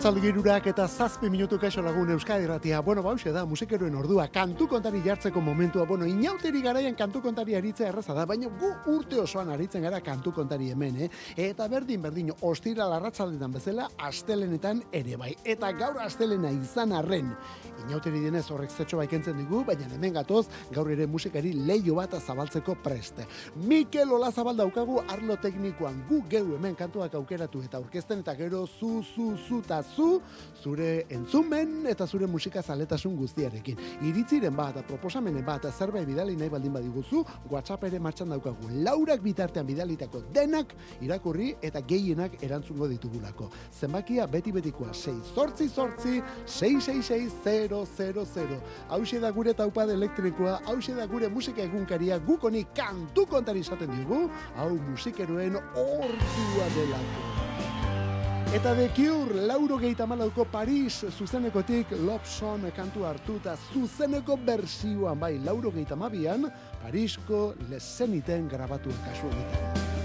Arratzaldi girurak eta zazpi minutu kaixo lagun Euskadi Ratia. Bueno, bauxe da, musikeroen ordua, kantu kontari jartzeko momentua. Bueno, inauteri garaian kantu kontari aritzea erraza da, baina gu urte osoan aritzen gara kantu kontari hemen, eh? Eta berdin, berdin, ostira larratzaldetan bezala, astelenetan ere bai. Eta gaur astelena izan arren, inauteri denez horrek zetxo baikentzen digu, baina hemen gatoz, gaur ere musikari leio bat zabaltzeko preste. Mikel Ola zabal daukagu arlo teknikoan, gu geu hemen kantuak aukeratu eta orkesten eta gero zu, zu, zu, ta, zu, zure entzumen eta zure musika zaletasun guztiarekin. Iritziren bat, proposamenen bat, zerbait bidali nahi baldin badiguzu, WhatsApp ere martxan daukagu. Laurak bitartean bidalitako denak irakurri eta gehienak erantzungo ditugulako. Zenbakia beti betikoa 6 sortzi sortzi 666 Hau da gure taupade elektrikoa, hau da gure musika egunkaria, gukoni kantu kontari izaten digu, hau musikeroen ordua delako. Eta The Cure, lauro gehieta malauko Paris zuzenekotik Love Song kantu hartu eta zuzeneko bersioan bai lauro gehieta mabian Parisko lezeniten grabatu kasu egiten.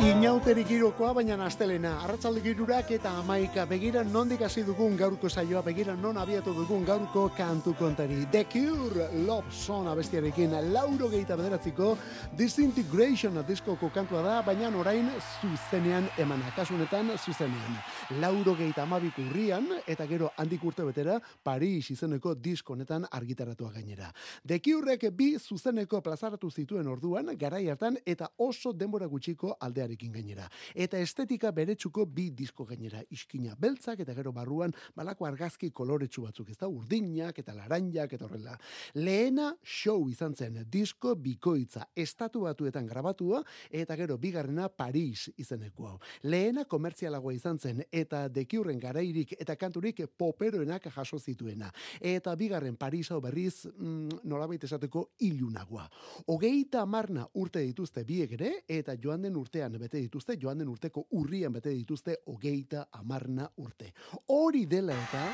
Inauterik girokoa, baina astelena. Arratzalde girurak eta amaika. Begira nondik hasi dugun gaurko saioa, begira non abiatu dugun gaurko kantu kontari. The Cure Love Song abestiarekin lauro gehieta bederatziko Disintegration diskoko kantua da, baina orain zuzenean emana. Kasunetan zuzenean. Lauro gehieta amabik urrian, eta gero handik urte betera, Paris izeneko diskonetan argitaratua gainera. The Curek bi zuzeneko plazaratu zituen orduan, garai hartan, eta oso denbora gutxiko aldeari iskinarekin gainera. Eta estetika beretsuko bi disko gainera. Iskina beltzak eta gero barruan balako argazki koloretsu batzuk. Ez da urdinak eta laranjak eta horrela. Lehena show izan zen disko bikoitza estatu batuetan grabatua eta gero bigarrena Paris izeneko hau. Lehena komertzialagoa izan zen eta dekiurren garairik eta kanturik poperoenak jaso zituena. Eta bigarren Paris hau berriz mm, nolabait esateko ilunagoa. Ogeita marna urte dituzte biek ere eta joan den urtean bete dituzte, joan den urteko urrian bete dituzte ogeita amarna urte. Hori dela eta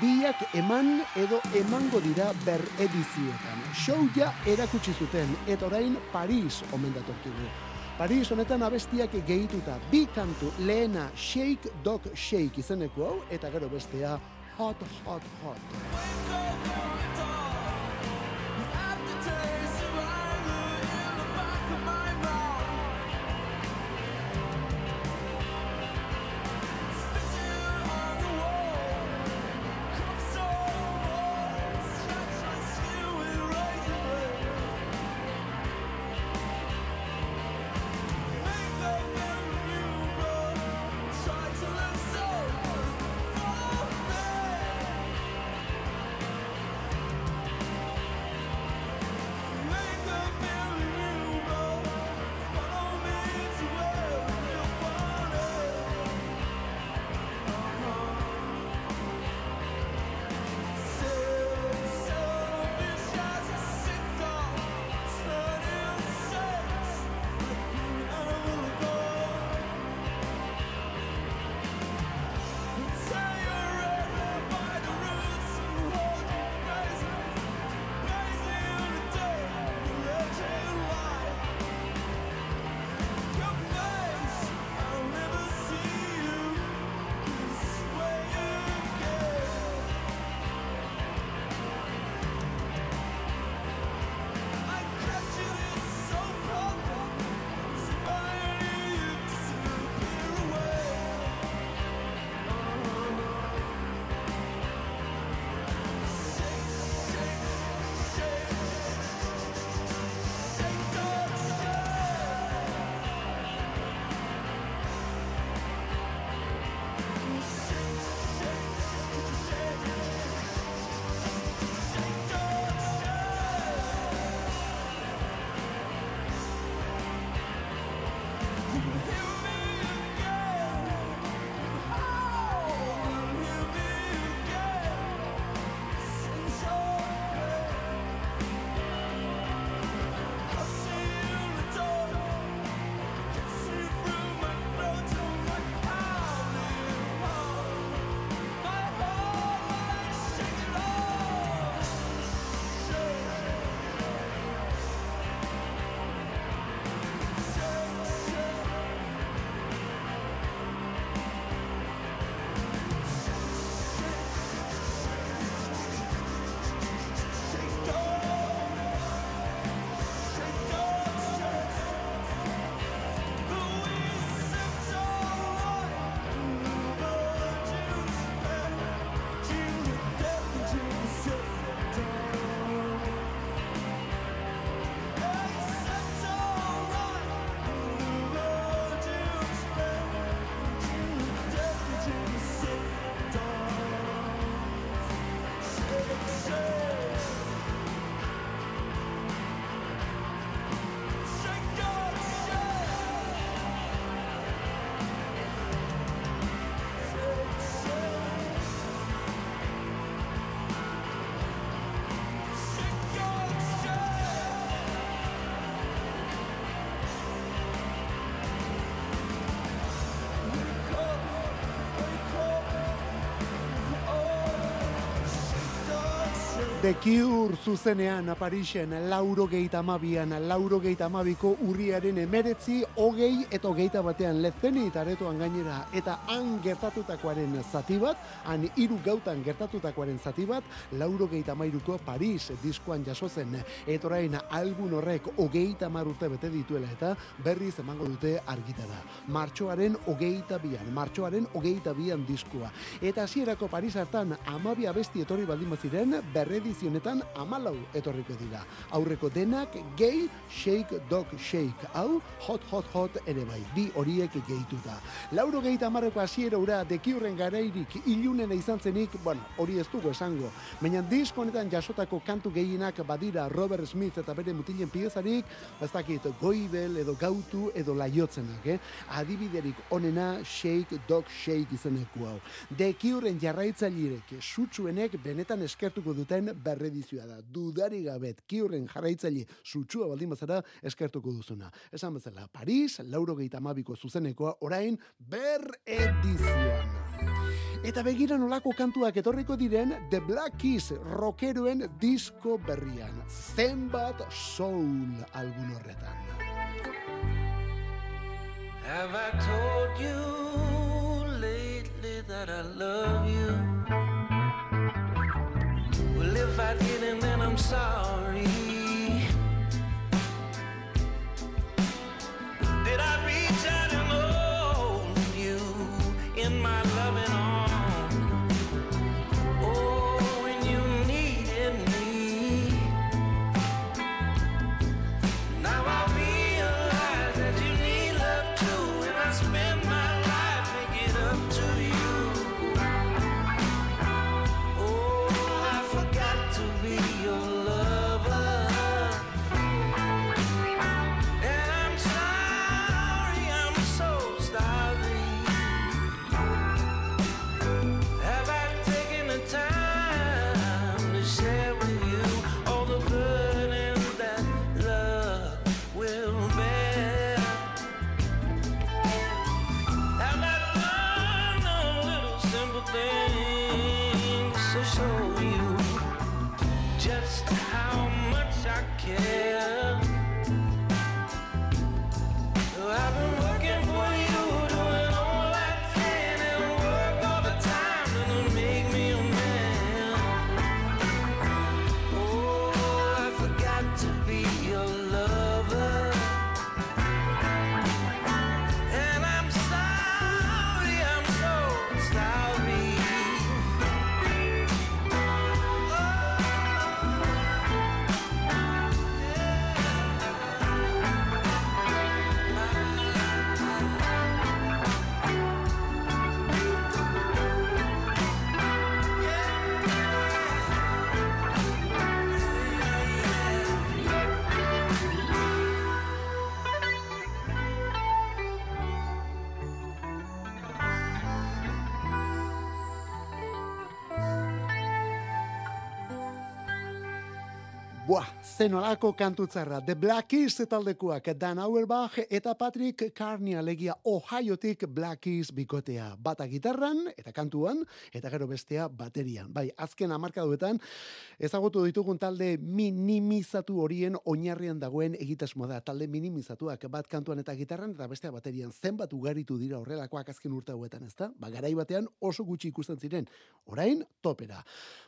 biak eman edo emango dira ber edizioetan. Show ja erakutsi zuten eta orain Paris omen datorkigu. Paris honetan abestiak gehituta bi kantu lehena Shake Dog Shake izeneko hau eta gero bestea Hot Hot Hot. The Cure zuzenean Parisen lauro geita amabian, lauro geita amabiko urriaren emeretzi, hogei eta hogeita batean lezeni aretoan gainera, eta han gertatutakoaren zati bat, han hiru gautan gertatutakoaren zati bat, lauro geita amairuko Paris diskoan jaso zen, etorain albun horrek hogeita marute bete dituela eta berriz emango dute argitara. Martxoaren hogeita bian, martxoaren hogeita bian diskoa. Eta hasierako Paris hartan amabia besti etorri baldin baziren, berredi edizionetan amalau etorriko dira. Aurreko denak gay shake dog shake. Hau hot hot hot ere bai. Bi horiek gehituta. Lauro gehieta marreko asiera ura dekiurren garairik ilunen izan zenik, bueno, hori ez dugu esango. Baina disko honetan jasotako kantu gehienak badira Robert Smith eta bere mutilen piezarik, ez dakit goibel edo gautu edo laiotzenak, eh? Adibiderik onena shake dog shake izeneku hau. Dekiurren jarraitzailirek sutsuenek benetan eskertuko duten berredizioa da. Dudari gabet, kiurren jarraitzaile sutsua baldin bazara eskertuko duzuna. Esan bezala, Paris, lauro gehieta mabiko zuzenekoa, orain ber edizioan. Eta begira nolako kantuak etorriko diren The Black Keys rockeroen disco berrian. Zenbat soul algun horretan. Have I told you lately that I love you? in and then I'm sorry. Buah, zenolako kantutzarra. The Black Keys taldekoak Dan Auerbach eta Patrick Carney alegia Ohiotik Black Keys bikotea. Bata gitarran eta kantuan eta gero bestea baterian. Bai, azken hamarkaduetan ezagutu ditugun talde minimizatu horien oinarrian dagoen egitasmo da. Talde minimizatuak bat kantuan eta gitarran eta bestea baterian zenbat ugaritu dira horrelakoak azken urte hauetan, ezta? Ba, garai batean oso gutxi ikusten ziren. Orain, topera.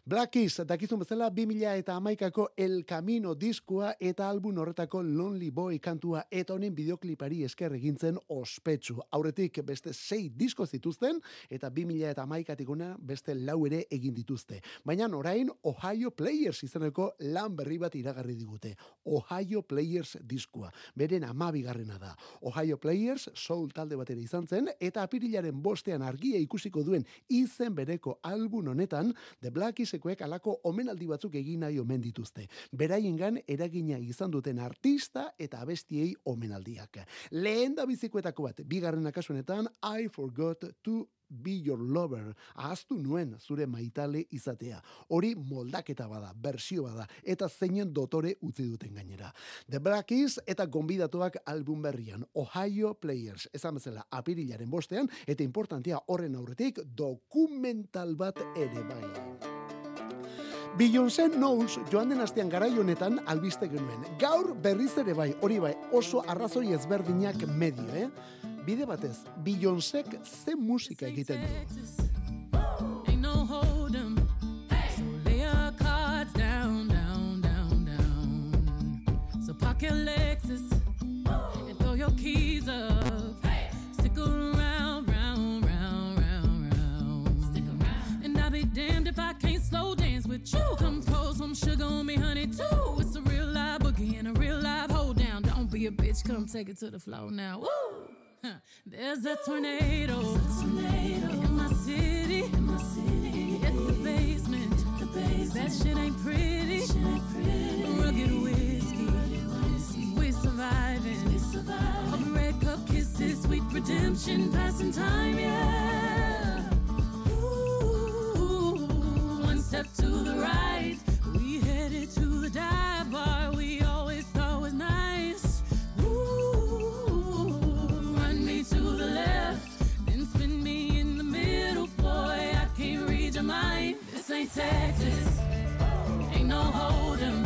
Black Keys, dakizun bezala, 2000 eta amaikako El Camino diskoa eta album horretako Lonely Boy kantua eta honen bideoklipari esker egintzen ospetsu. Aurretik beste sei disko zituzten eta 2000 eta amaikatik una beste lau ere egin dituzte. Baina orain Ohio Players izeneko lan berri bat iragarri digute. Ohio Players diskoa. Beren amabigarrena da. Ohio Players soul talde batera izan zen eta apirilaren bostean argia ikusiko duen izen bereko album honetan The Black Isekoek alako omenaldi batzuk egin nahi omen dituzte. Beraiengan eragina izan duten artista eta abestiei omenaldiak. Lehen da bizikoetako bat, bigarren akasunetan I forgot to Be Your Lover, ahaztu nuen zure maitale izatea. Hori moldaketa bada, bersio bada, eta zeinen dotore utzi duten gainera. The Black Keys eta gonbidatuak album berrian, Ohio Players, esan bezala apirilaren bostean, eta importantia horren aurretik dokumental bat ere bai. Beyoncé Knowles joan den astean garai honetan albiste genuen. Gaur berriz ere bai, hori bai, oso arrazoi ezberdinak medio, eh? Bide batez, Beyoncék ze musika egiten du. Your Lexus and throw your keys up. with you. Come pour some sugar on me, honey, too. It's a real live boogie and a real live hold down. Don't be a bitch, come take it to the floor now. Woo! There's a tornado. There's a tornado in my city. In my city. At the basement. The basement. That shit ain't pretty. Shit ain't pretty. Rugged whiskey. Rugged whiskey. We surviving. We surviving. Over red cup kisses, sweet redemption, passing time, yeah. Step to the right, we headed to the dive bar. We always thought was nice. Ooh, run me to the left, then spin me in the middle, boy. I can't read your mind. This ain't Texas, ain't no hold'em.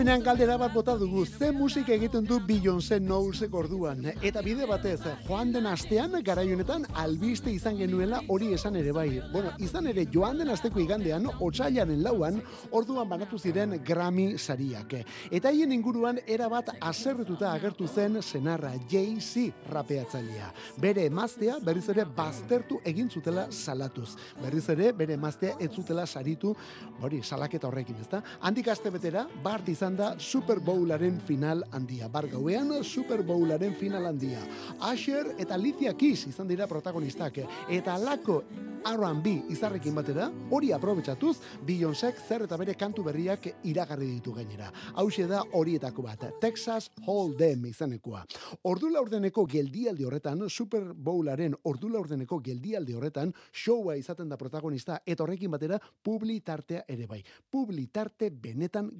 Aurkezpenean galdera bat bota dugu, ze musik egiten du Beyoncé Knowlesek orduan. Eta bide batez, joan den astean, garaionetan, albiste izan genuela hori esan ere bai. Bueno, izan ere, joan den asteko igandean, otxailaren lauan, orduan banatu ziren Grammy sariak. Eta haien inguruan, erabat aserretuta agertu zen senarra Jay-Z rapeatzailea. Bere emaztea, berriz ere, baztertu egin zutela salatuz. Berriz ere, bere emaztea ez zutela saritu, hori, salaketa horrekin, ezta? Handik aste betera, bart izan da Super Bowlaren final handia. Bar gauean Super Bowlaren final handia. Asher eta Alicia Keys izan dira protagonistak. Eta lako R&B izarrekin batera, hori aprobetsatuz, Beyoncék zer eta bere kantu berriak iragarri ditu gainera. Hauxe da horietako bat, Texas Hold'em izanekoa. Ordu laurdeneko geldialdi horretan, Super Bowlaren ordu laurdeneko geldialdi horretan, showa izaten da protagonista, eta horrekin batera, publi tartea ere bai. Publi tarte benetan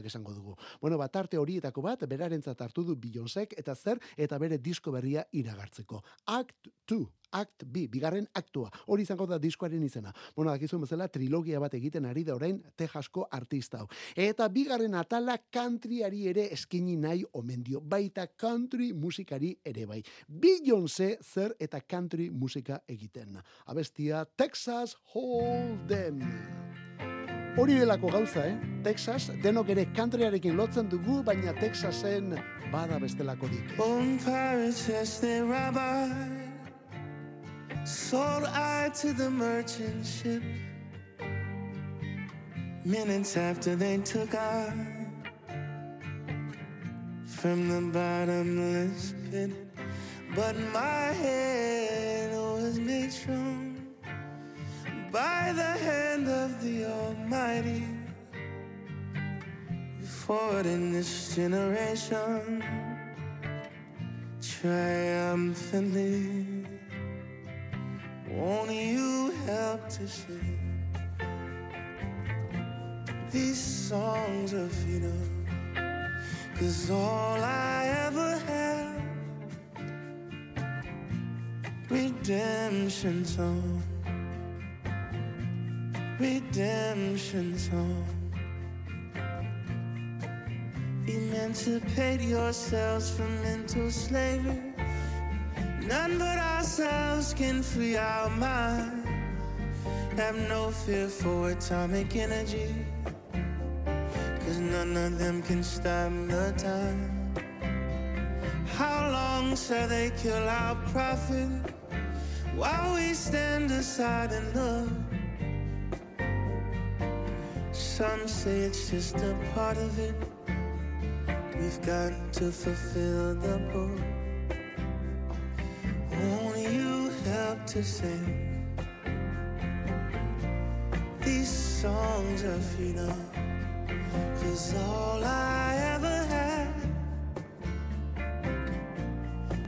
garestiak esango dugu. Bueno, bat tarte horietako bat, berarentzat hartu du Beyoncék, eta zer, eta bere disko berria iragartzeko. Act 2, Act B, bigarren aktua. Hori izango da diskoaren izena. Bueno, dakizuen bezala trilogia bat egiten ari da orain Texasko artista hau. Eta bigarren atala countryari ere eskini nahi omen dio. Baita country musikari ere bai. Beyoncé zer eta country musika egiten. Abestia Texas Hold'em. Hori delako gauza, eh? Texas, denok ere countryarekin lotzen dugu, baina Texasen bada bestelakorik. On. Sold I to the merchant ship. Minutes after they took I from the bottomless pit. But my head was made strong by the hand of the Almighty. Forward in this generation, triumphantly. Won't you help to sing these songs of freedom? Cause all I ever had, redemption song, redemption song. Emancipate yourselves from mental slavery. None but ourselves can free our mind. Have no fear for atomic energy. Cause none of them can stop the time. How long shall they kill our prophet while we stand aside and look? Some say it's just a part of it. We've got to fulfill the book. Won't you help to sing these songs of freedom? Cause all I ever had,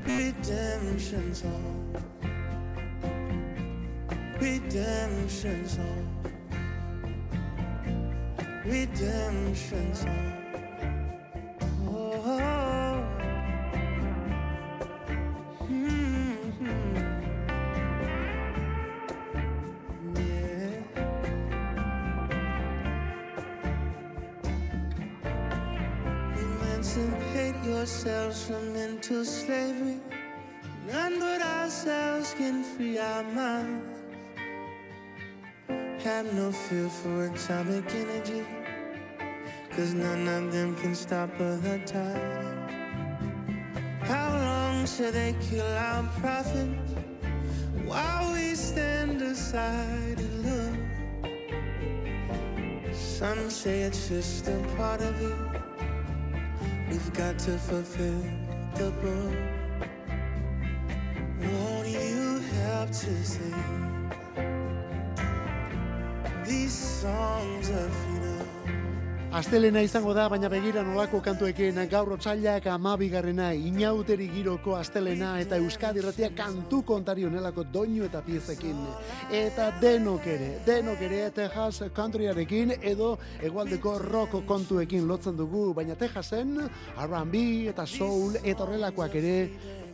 redemption song, redemption song, redemption song. Oh, mhm. Emancipate yourselves from mental slavery. None but ourselves can free our minds. Have no fear for atomic energy. Cause none of them can stop the time. How long shall they kill our prophets while we stand aside and look? Some say it's just a part of it. We've got to fulfill the book. Won't you help to sing these songs of freedom? Astelena izango da, baina begira nolako kantuekin gaur otsailak amabigarrena inauteri giroko astelena eta Euskadi Irratia kantu kontari honelako doinu eta piezekin. Eta denok ere, denok ere Texas countryarekin edo hegoaldeko rock kontuekin lotzen dugu, baina Texasen R&B eta soul eta horrelakoak ere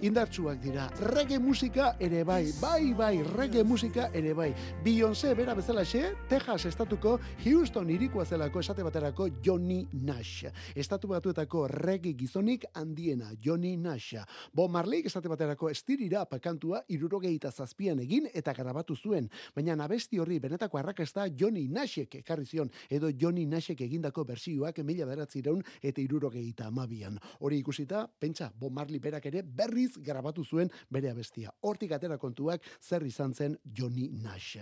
indartsuak dira. Reggae musika ere bai, bai, bai, reggae musika ere bai. Beyoncé bera bezalaxe, Texas estatuko Houston irikoa zelako esate baterako Johnny Nash. Estatu batuetako reggae gizonik handiena, Johnny Nash. Bo Marley esate baterako estirira pakantua irurogeita zazpian egin eta grabatu zuen. Baina nabesti horri benetako arrakasta Johnny Nashek ekarri zion, edo Johnny Nashek egindako bersioak mila beratzireun eta irurogeita amabian. Hori ikusita, pentsa, Bo Marley berak ere berriz grabatu zuen bere abestia. Hortik atera kontuak zer izan zen Johnny Nash.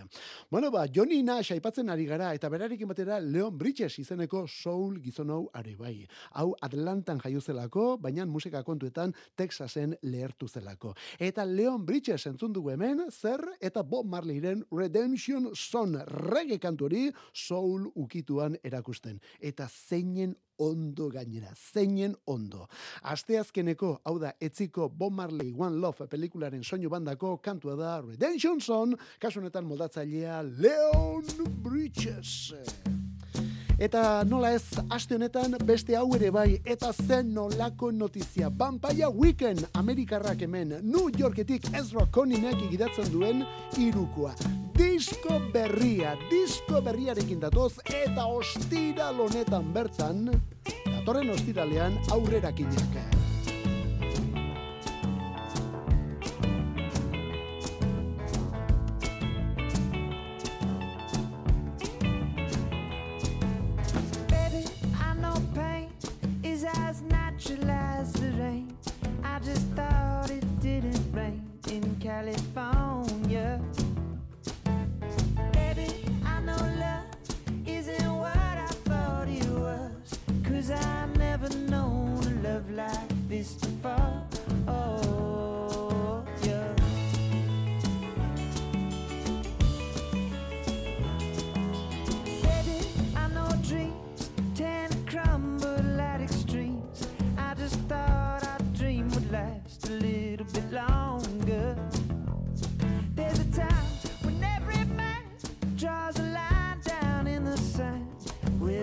Bueno, ba, Johnny Nash aipatzen ari gara eta berarekin batera Leon Bridges izeneko soul gizon hau are bai. Hau Atlantan jaio zelako, baina musika kontuetan Texasen lehertu zelako. Eta Leon Bridges entzun dugu hemen, zer eta Bob Marleyren Redemption Son reggae kantu hori soul ukituan erakusten. Eta zeinen ondo gainera, zeinen ondo. Asteazkeneko, hau da, etziko Bob Marley One Love pelikularen soinu bandako kantua da Redemption Son, kasu honetan moldatzailea Leon Bridges. Eta nola ez, aste honetan beste hau ere bai, eta zen nolako notizia. Vampire Weekend, Amerikarrak hemen, New Yorketik Ezra Coninek igidatzen duen irukoa. Disko berria, disko berriarekin datoz, eta ostiral honetan bertan, datorren ostiralean aurrerakinak.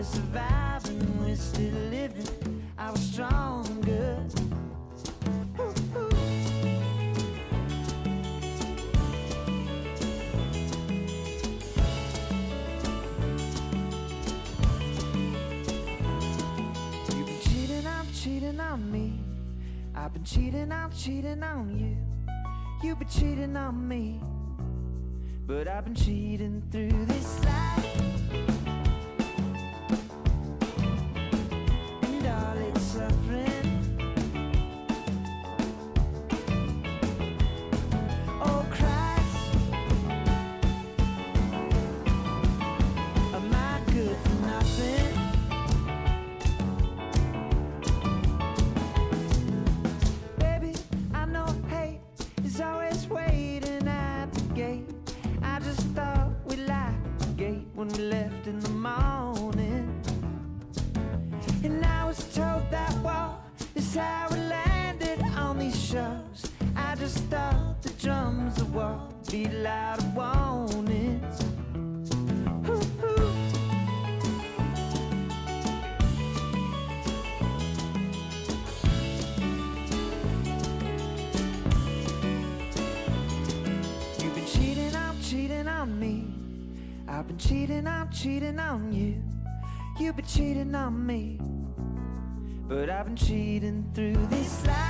Surviving, we're still living. I was stronger. Cheating on me. I've been cheating, I'm cheating on you. You've been cheating on me. But I've been cheating through this life. You've been cheating on me. But I've been cheating through this life.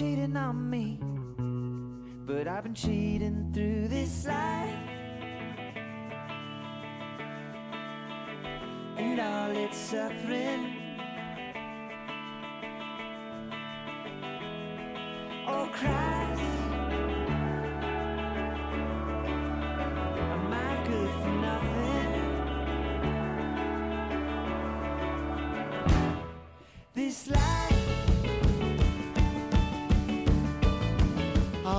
Cheating on me. But I've been cheating through this life. And all its suffering.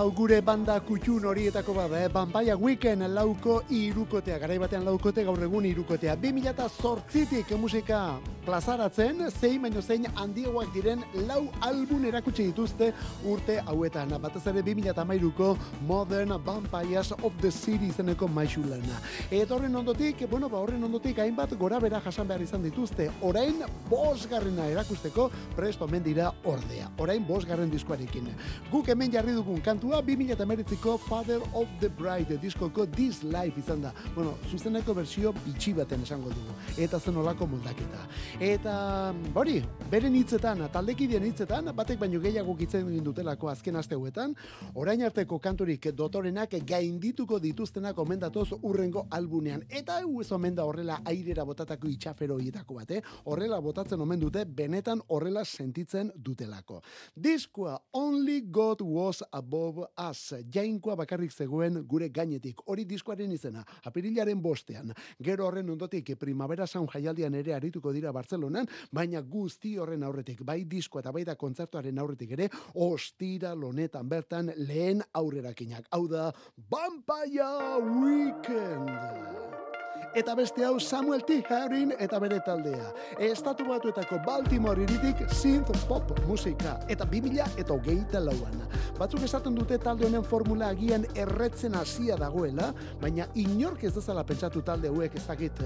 Hau gure banda kutxun horietako bada, eh? Bampaia Weekend lauko irukotea, garai batean laukote gaur egun irukotea. 2008tik musika plazaratzen, zein baino zein handiegoak diren lau album erakutsi dituzte urte hauetan. Batez ere 2008ko Modern Vampires of the City izeneko maixulana. Eta horren ondotik, bueno, ba horren ondotik hainbat gora bera jasan behar izan dituzte. Orain bosgarrena erakusteko presto omen dira ordea. Orain bosgarren diskoarekin. Guk hemen jarri dugun kantua 2008ko Father of the Bride diskoko This Life izan da. Bueno, zuzeneko bersio bitxi baten esango dugu. Eta zen olako moldaketa. Eta hori, beren hitzetan, taldekideen hitzetan, batek baino gehiago gitzen egin dutelako azken aste hauetan, orain arteko kanturik dotorenak gaindituko dituztenak omendatoz urrengo albunean. Eta hau ez omen da horrela airera botatako itxafero horietako bat, eh? Horrela botatzen omen dute, benetan horrela sentitzen dutelako. Diskoa Only God Was Above Us, jainkoa bakarrik zegoen gure gainetik. Hori diskoaren izena, apirilaren bostean. Gero horren ondotik, primavera sound jaialdian ere arituko dira Bartzelonan, baina guzti horren aurretik, bai disko eta bai da kontzertuaren aurretik ere, ostira lonetan bertan lehen aurrerakinak. Hau da, Vampire Weekend! Eta beste hau Samuel T. Herring eta bere taldea. Estatu batuetako Baltimore iritik synth pop musika. Eta 2000 eta hogeita lauan. Batzuk esaten dute talde honen formula agian erretzen hasia dagoela, baina inork ez dezala pentsatu talde hauek ez dakit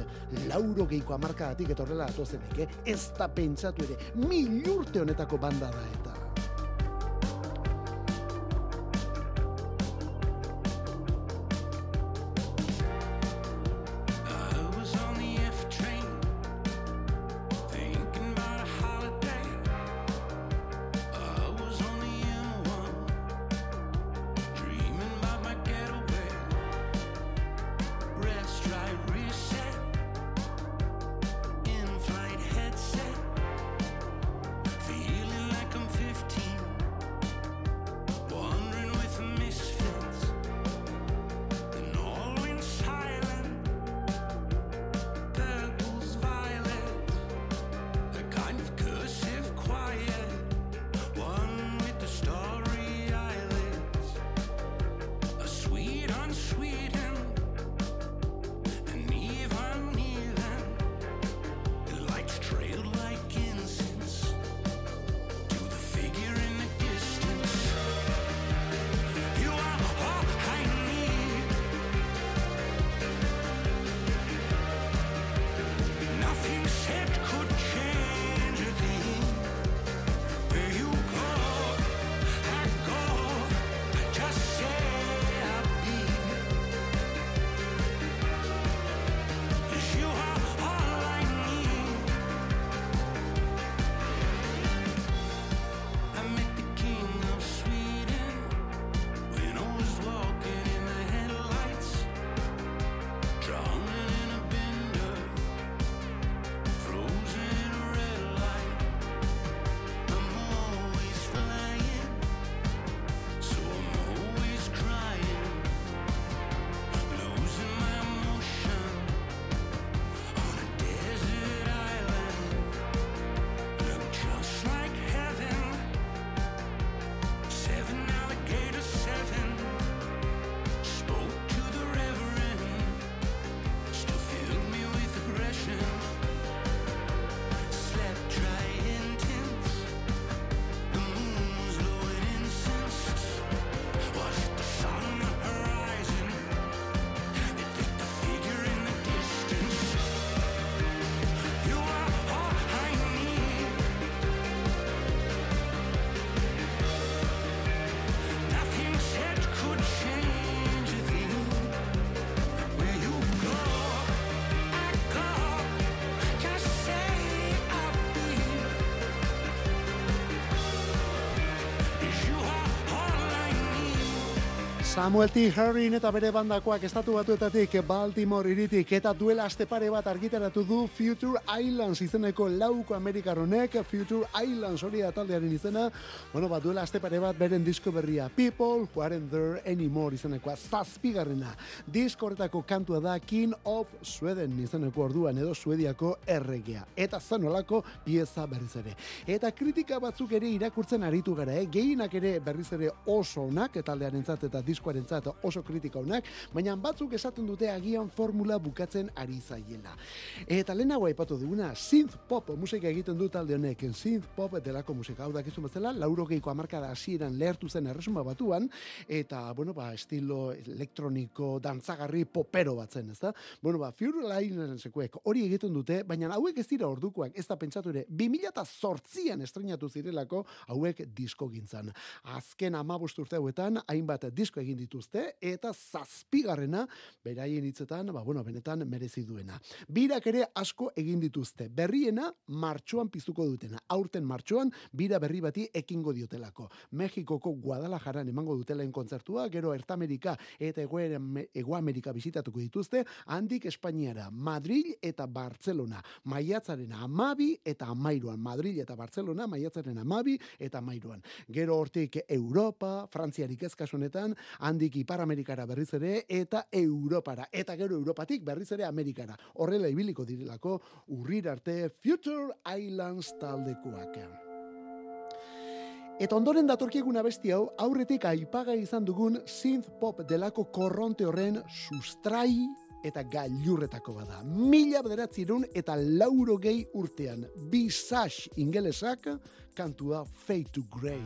lauro geiko amarkadatik eta horrela atozenik, eh? Ez da pentsatu ere, milurte honetako banda da eta. Samuel T. Herrin eta bere bandakoak estatu batuetatik Baltimore iritik eta duela aste pare bat argitaratu du Future Islands izeneko lauko Amerikar honek. Future Islands hori da taldearen izena. Bueno, bat duela aste pare bat beren disko berria People Who Aren't There Anymore izenekoa zazpigarrena. Disko horretako kantua da King of Sweden izeneko orduan edo Suediako erregea. Eta zanolako pieza berriz ere. Eta kritika batzuk ere irakurtzen aritu gara eh? gehienak ere berriz ere oso onak taldearentzat eta diskoarentzat oso kritika onak, baina batzuk esaten dute agian formula bukatzen ari zaiela. Eta lehenago aipatu duguna, synth pop musika egiten du talde honek, synth pop delako musika, hau dakizu bezala, laurogeiko amarkada hasieran lehertu zen erresuma batuan, eta, bueno, ba, estilo elektroniko, dantzagarri popero batzen, ezta? Bueno, ba, Fury Lionsekuek hori egiten dute, baina hauek ez dira ordukoak, ez da pentsatu ere, 2008an estrenatu zirelako hauek disko gintzan. Azken amabost urte hauetan, hainbat disko egin dituzte eta zazpigarrena beraien hitzetan, ba bueno, benetan merezi duena. Birak ere asko egin dituzte. Berriena martxoan piztuko dutena. Aurten martxoan bira berri bati ekingo diotelako. Mexikoko Guadalajaran emango dutelaen kontzertua, gero Ertamerika eta Ego Amerika bisitatuko dituzte, handik Espainiara, Madrid eta Barcelona. Maiatzaren amabi eta amairuan. Madrid eta Barcelona, maiatzaren amabi eta amairuan. Gero hortik Europa, Frantziarik ez kasu honetan, handik Ipar Amerikara berriz ere eta Europara eta gero Europatik berriz ere Amerikara. Horrela ibiliko direlako urrir arte Future Islands taldekoak. Eta ondoren datorkieguna besti hau, aurretik aipaga izan dugun synth pop delako korronte horren sustrai eta gailurretako bada. Mila bederatzirun eta lauro gehi urtean. Bisash ingelesak kantua Fade to Grey.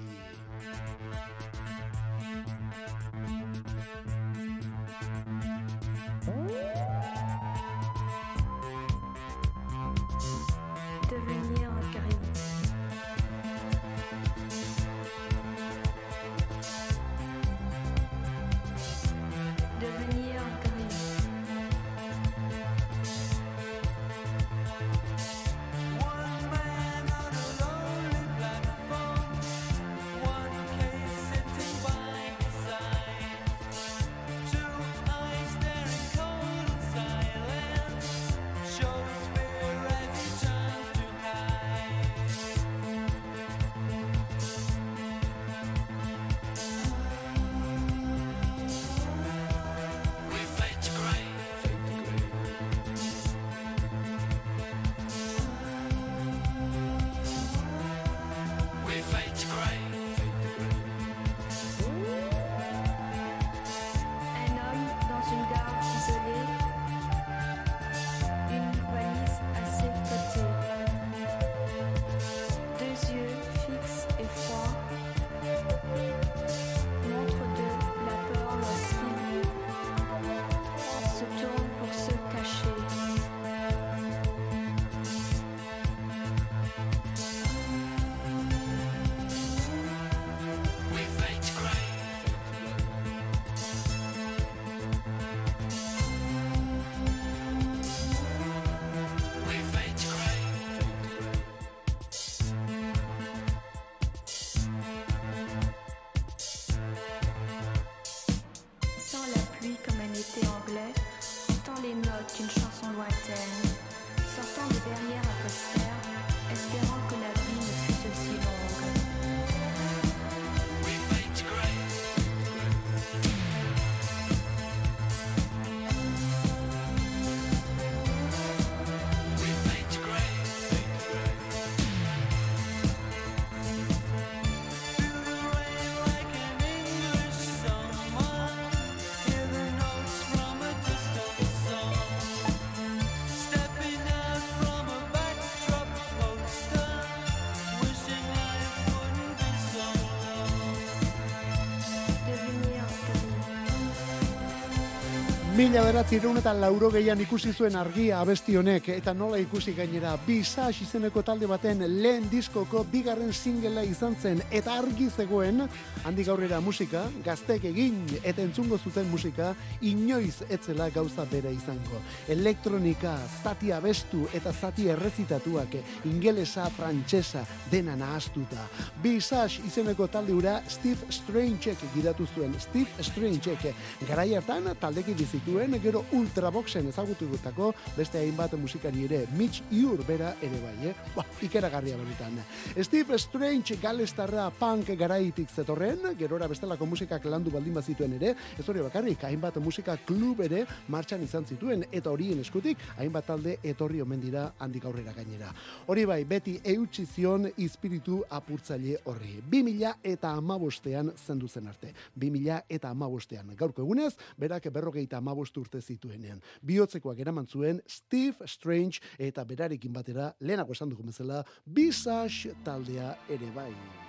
Mila beratzireun eta lauro gehian ikusi zuen argia abesti honek, eta nola ikusi gainera, Bisas izeneko talde baten lehen diskoko bigarren singela izan zen, eta argi zegoen, handi gaurrera musika, gaztek egin eta entzungo zuten musika, inoiz etzela gauza bere izango. Elektronika, zati abestu eta zati errezitatuak, ingelesa, frantsesa, dena nahaztuta. Bisas izeneko talde hura Steve Strangeek gidatu zuen, Steve Strangeek, garai hartan taldeki bizituen, gero Ultraboxen ezagutu gutako, beste hainbat musikari ere, Mitch Ure bera ere bai, eh? Ba, ikeragarria benetan. Steve Strange galestarra punk garaitik zetorren, gerora bestelako musikak landu baldin bazituen ere, ez hori bakarrik, hainbat musika klub ere martxan izan zituen, eta horien eskutik, hainbat talde etorri omen dira handik aurrera gainera. Hori bai, beti eutsi zion espiritu apurtzaile horri. 2000 eta amabostean zendu zen arte. 2000 eta amabostean. Gaurko egunez, berak berrogeita amabost urte zituenean. Biotzekoak eraman zuen Steve Strange eta berarekin batera, lehenago esan dugu bezala, Visage taldea ere bai.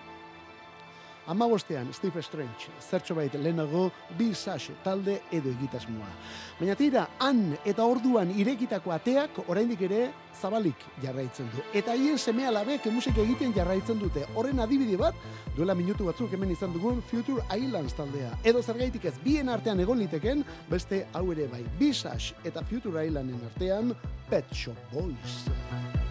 Amabostean Steve Strange, zertxo bait lehenago Visage talde edo egitasmoa. Baina tira, han eta orduan irekitako ateak oraindik ere zabalik jarraitzen du. Eta hien seme alabek musika egiten jarraitzen dute. Horren adibide bat, duela minutu batzuk hemen izan dugun Future Islands taldea. Edo zergaitik ez bien artean egon liteken, beste hau ere bai Visage eta Future Islanden artean Pet Shop Boys.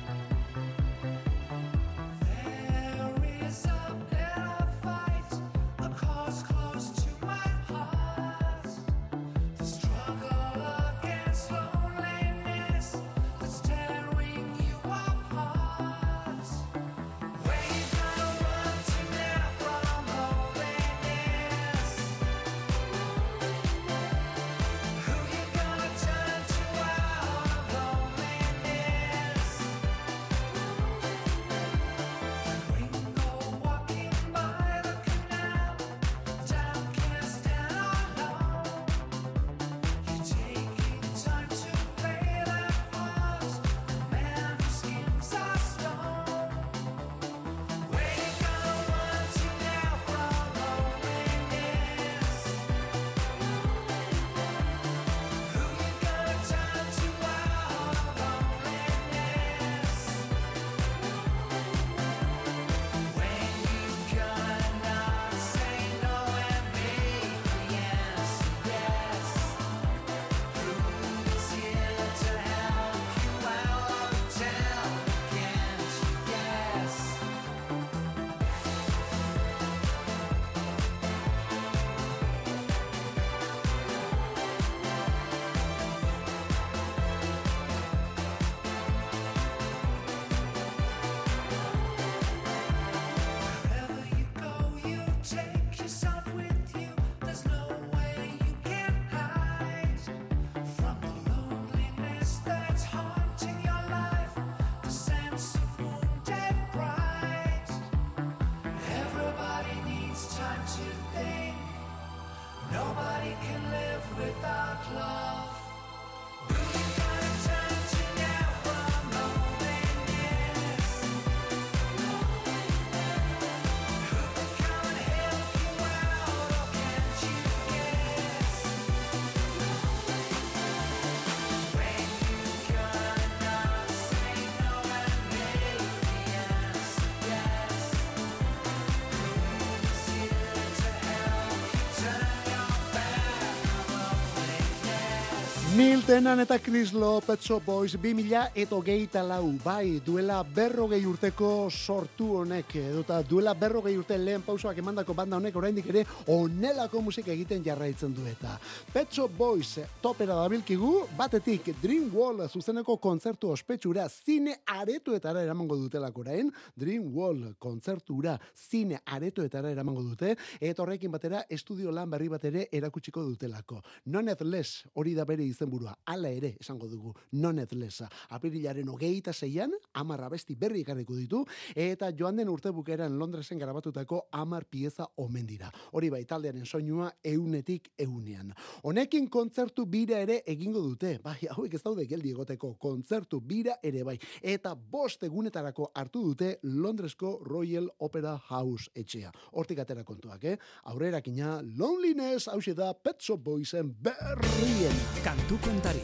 Tennant eta Chris Lo Pet Shop Boys 2000 eto geita lau, bai, duela berrogei urteko sortu honek, edota duela berrogei urte lehen pausoak emandako banda honek oraindik ere onelako musika egiten jarraitzen du eta. Pet Shop Boys topera dabilkigu, batetik Dream Wall zuzeneko kontzertu ospetsura zine aretoetara eramango dutelako orain, Dream Wall kontzertura zine aretoetara eramango dute, eta horrekin batera estudio lan berri bat ere erakutsiko dutelako. Nonetheless, hori da bere izen izenburua, ala ere esango dugu, nonetheless. Apirilaren hogeita zeian, amar abesti berri ekarriko ditu, eta joan den urte bukeran Londresen garabatutako amar pieza omen dira. Hori bai, taldearen soinua eunetik eunean. Honekin kontzertu bira ere egingo dute, bai, hauek ez daude geldi egoteko, kontzertu bira ere bai, eta bost egunetarako hartu dute Londresko Royal Opera House etxea. Hortik atera kontuak, eh? Aurrerakina Loneliness hause da Pet Shop Boysen berrien. Kantu kontari.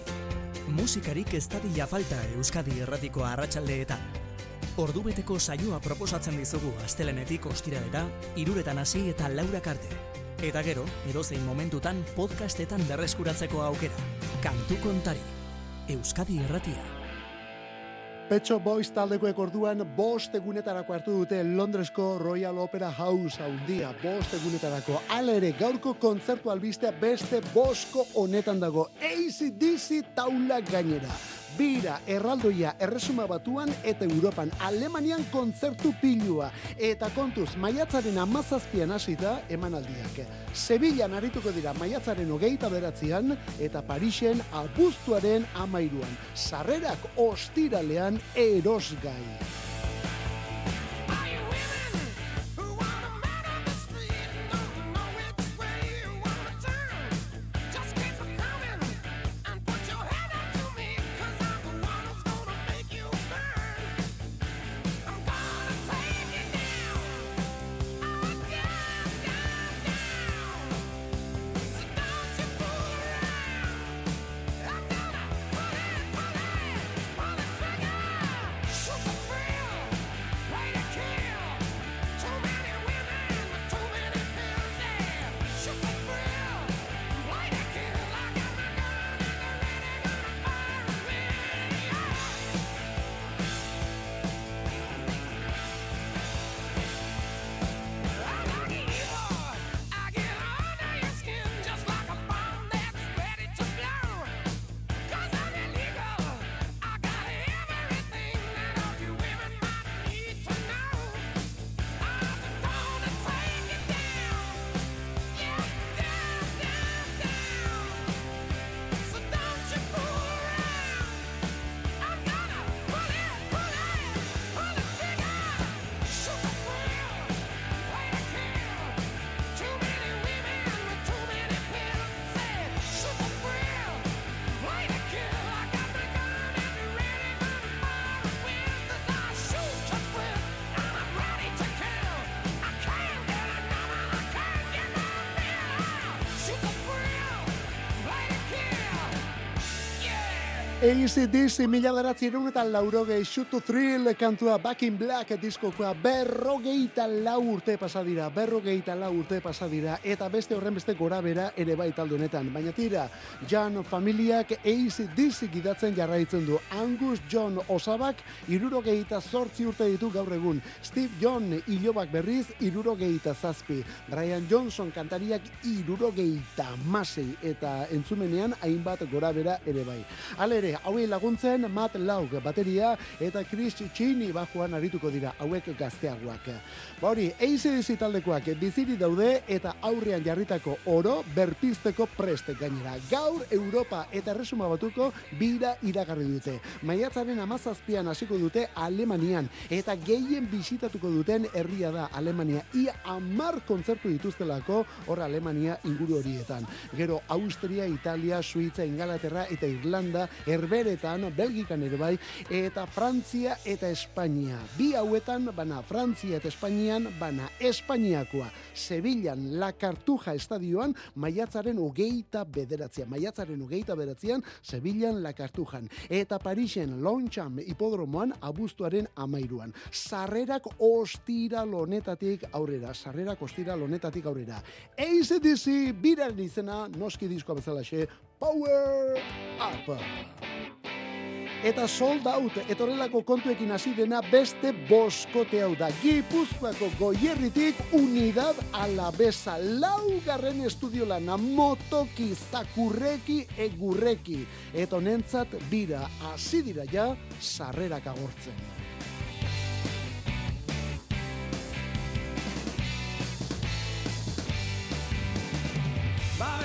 Musikarik ez dadila falta Euskadi erratiko arratsaldeetan. Ordubeteko saioa proposatzen dizugu astelenetik ostiralera, iruretan hasi eta laurak arte. Eta gero, edozein momentutan podcastetan berreskuratzeko aukera. Kantu kontari. Euskadi erratia. Petxo Boys taldekoek orduan bost egunetarako hartu dute Londresko Royal Opera House haundia, bost egunetarako. Hala ere, gaurko kontzertu albistea beste bosko honetan dago. ACDC taula gainera. Bira, erraldoia, erresuma batuan eta Europan, Alemanian kontzertu pilua. Eta kontuz, maiatzaren amazazpian hasita emanaldiak. Sevillan arituko dira maiatzaren hogeita beratzean eta Parisen abuztuaren amairuan. Sarrerak ostiralean erosgai. ACDC mila beratzi eta laurogei Shoot to Thrill kantua Back in Black diskokoa berrogeita lau urte pasadira, berrogeita lau urte pasadira, eta beste horren beste gora bera ere bai talde honetan. Baina tira, John familiak ACDC gidatzen jarraitzen du. Angus John Osabak irurogeita zortzi urte ditu gaur egun. Steve John ilobak berriz irurogeita zazpi. Brian Johnson kantariak irurogeita masei eta entzumenean hainbat gora bera ere bai. Hala ere, hauei laguntzen Matt Laug bateria eta Chris Chini bajuan arituko dira hauek gazteagoak. Ba hori, ACDC taldekoak biziri daude eta aurrean jarritako oro berpizteko preste gainera. Gaur Europa eta Erresuma Batuko bira iragarri dute. Maiatzaren amazazpian hasiko dute Alemanian eta gehien bisitatuko duten herria da Alemania. Ia amar kontzertu dituztelako hor Alemania inguru horietan. Gero Austria, Italia, Suitza, Ingalaterra eta Irlanda, Herberetan, Belgikan ere bai, eta Frantzia eta Espainia. Bi hauetan, bana Frantzia eta Espainian, bana Espainiakoa. Sevillan, La Cartuja estadioan, maiatzaren hogeita bederatzean. Maiatzaren hogeita bederatzean, Sevillan, La Cartujan. Eta Parisen, Longchamp hipodromoan, abuztuaren amairuan. Sarrerak ostira lonetatik aurrera. Sarrerak ostira lonetatik aurrera. ACDC, biraren izena, noski diskoa bezalaxe, Power Up! Eta sold out, etorrelako kontuekin hasi dena beste boskote hau da. Gipuzkoako goierritik unidad alabesa. Laugarren estudio lana motoki, zakurreki, egurreki. Eta honentzat bira, hasi dira ja, sarrerak agortzen.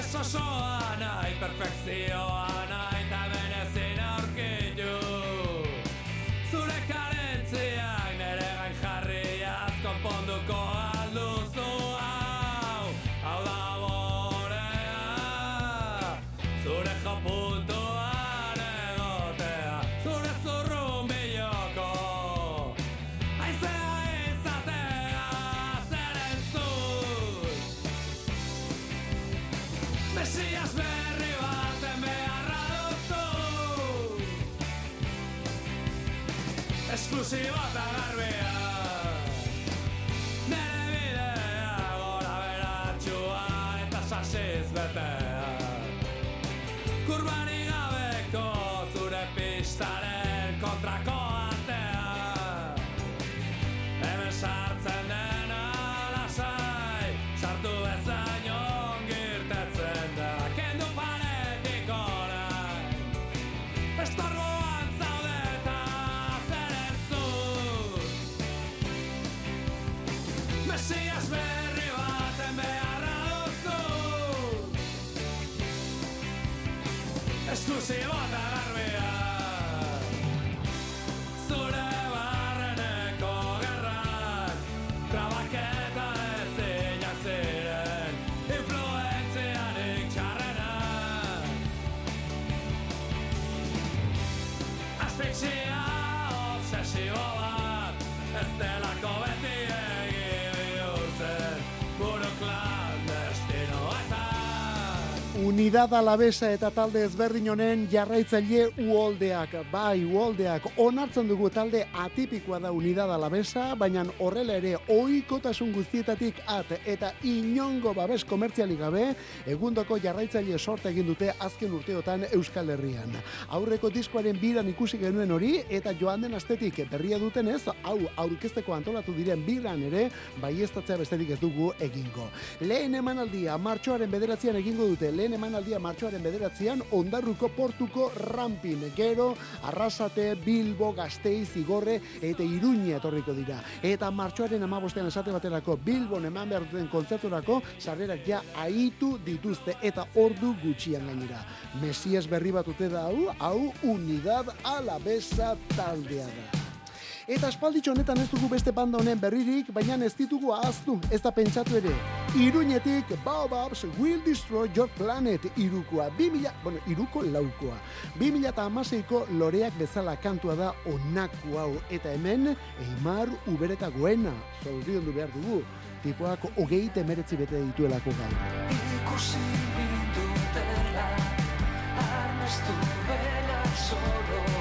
Ez osoa nahi, perfekzioa nahi, se va a. Unidad Alavesa eta talde ezberdin honen jarraitzaile uoldeak. Bai, uoldeak onartzen dugu talde atipikoa da Unidad Alavesa, baina horrela ere ohikotasun guztietatik at eta inongo babes komertzialik gabe egundoko jarraitzaile sorta egin dute azken urteotan Euskal Herrian. Aurreko diskoaren biran ikusi genuen hori eta joan den astetik berria dutenez, hau aurkezteko antolatu diren biran ere baiestatzea besterik ez dugu egingo. Lehen emanaldia martxoaren bederatzean egingo dute, lehen emanaldia martxoaren bederatzean ondarruko portuko rampin. Gero, arrasate, Bilbo, Gasteiz, Igorre eta Iruña etorriko dira. Eta martxoaren amabostean esate baterako Bilbon eman behar duten kontzerturako sarrerak ja aitu dituzte eta ordu gutxian gainera. Mesias berri bat ute da hau, hau unidad alabesa taldea da. Eta espalditxo honetan ez dugu beste banda honen berririk, baina ez ditugu ahaztu, ez da pentsatu ere. Iruñetik Baobabs Will Destroy Your Planet irukoa, 2000, bueno, iruko laukoa. 2000 eta amaseiko loreak bezala kantua da onako hau, eta hemen Eimar Ubereta Goena, zoriondu behar dugu, tipoak hogei temeretzi bete dituelako gaur. Ikusi dutela, armestu bela solo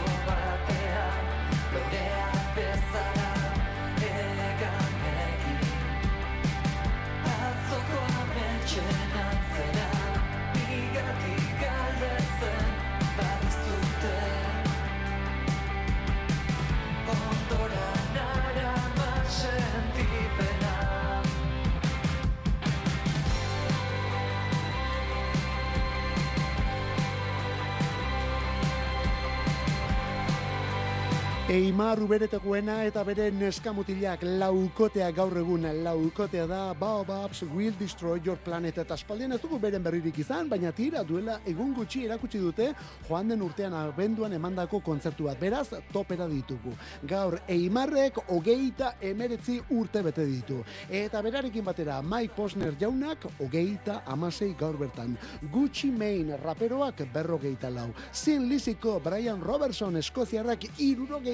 Eimar uberetekoena eta bere neskamutilak laukotea gaur egun laukotea da Baobabs Will Destroy Your Planet eta aspaldian ez dugu beren berririk izan, baina tira duela egun gutxi erakutsi dute joan den urtean abenduan emandako kontzertu bat. Beraz, topera ditugu. Gaur Eimarrek hogeita emeretzi urte bete ditu. Eta berarekin batera Mike Posner jaunak hogeita amasei gaur bertan. Gucci Mane raperoak berrogeita lau. Sin Liziko Brian Robertson Eskoziarrak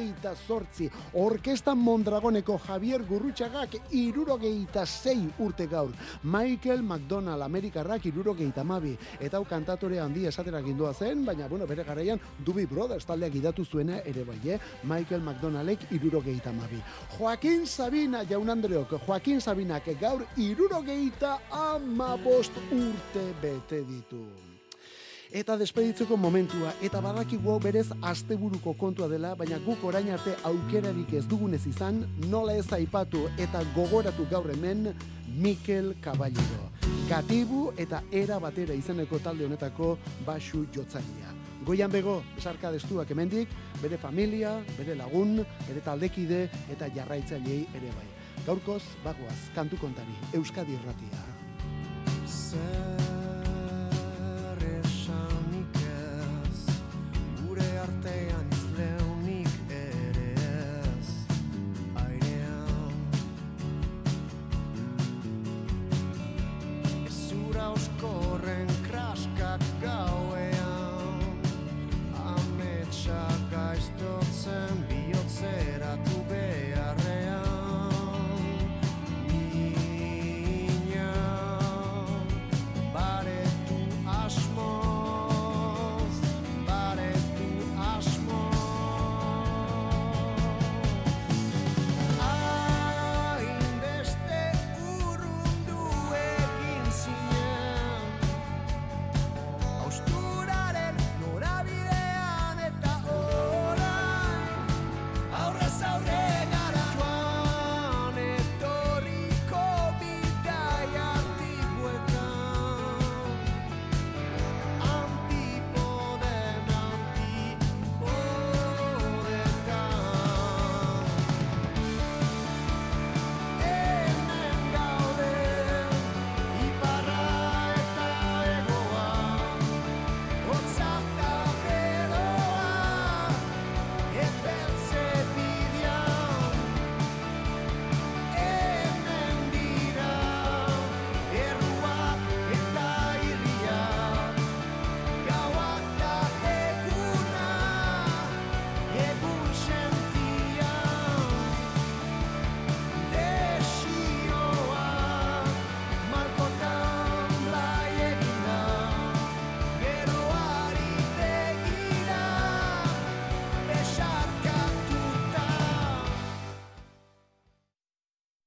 irurogeita zortzi. Orkesta Mondragoneko Javier Gurrutxagak irurogeita sei urte gaur. Michael McDonald Amerikarrak irurogeita mabi. Eta kantatore handi esatera gindua zen, baina bueno, bere garaian Dubi Brothers taldeak idatu zuena ere bai, eh? Michael McDonaldek irurogeita mabi. Joaquin Sabina jaun Andreok, Joaquin Sabinak gaur irurogeita amabost urte bete ditu eta despeditzeko momentua eta badakigu berez asteburuko kontua dela, baina guk orain arte aukerarik ez dugunez izan, nola ez aipatu eta gogoratu gaur hemen Mikel Caballero. Gatibu eta era batera izeneko talde honetako basu jotzailea. Goian bego, esarka destuak hemendik, bere familia, bere lagun, bere taldekide eta jarraitzailei ere bai. Gaurkoz, bagoaz, kantu kontari, Euskadi irratia. mirarte